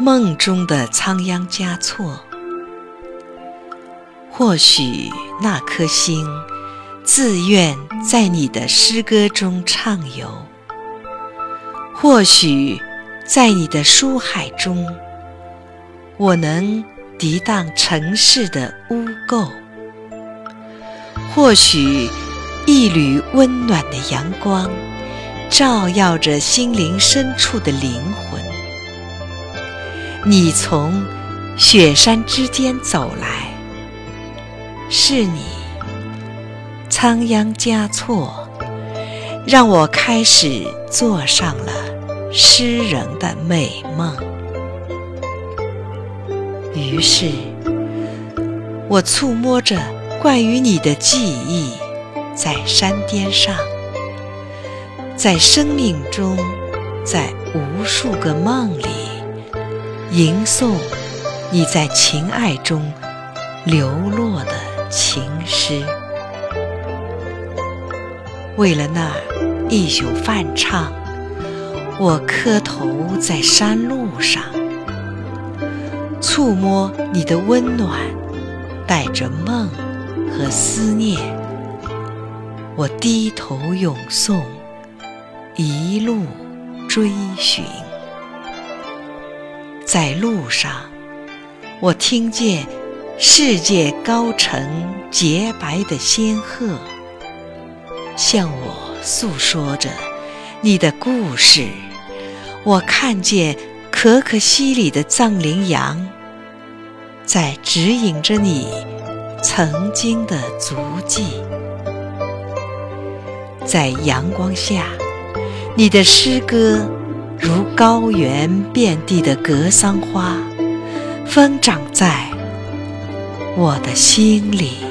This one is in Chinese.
梦中的仓央嘉措。或许那颗星自愿在你的诗歌中畅游，或许在你的书海中，我能抵挡尘世的污垢。或许一缕温暖的阳光照耀着心灵深处的灵魂，你从雪山之间走来。是你，仓央嘉措，让我开始做上了诗人的美梦。于是，我触摸着关于你的记忆，在山巅上，在生命中，在无数个梦里，吟诵你在情爱中流落的。情诗，为了那一宿梵唱，我磕头在山路上，触摸你的温暖，带着梦和思念，我低头咏诵，一路追寻，在路上，我听见。世界高城洁白的仙鹤，向我诉说着你的故事。我看见可可西里的藏羚羊，在指引着你曾经的足迹。在阳光下，你的诗歌如高原遍地的格桑花，疯长在。我的心里。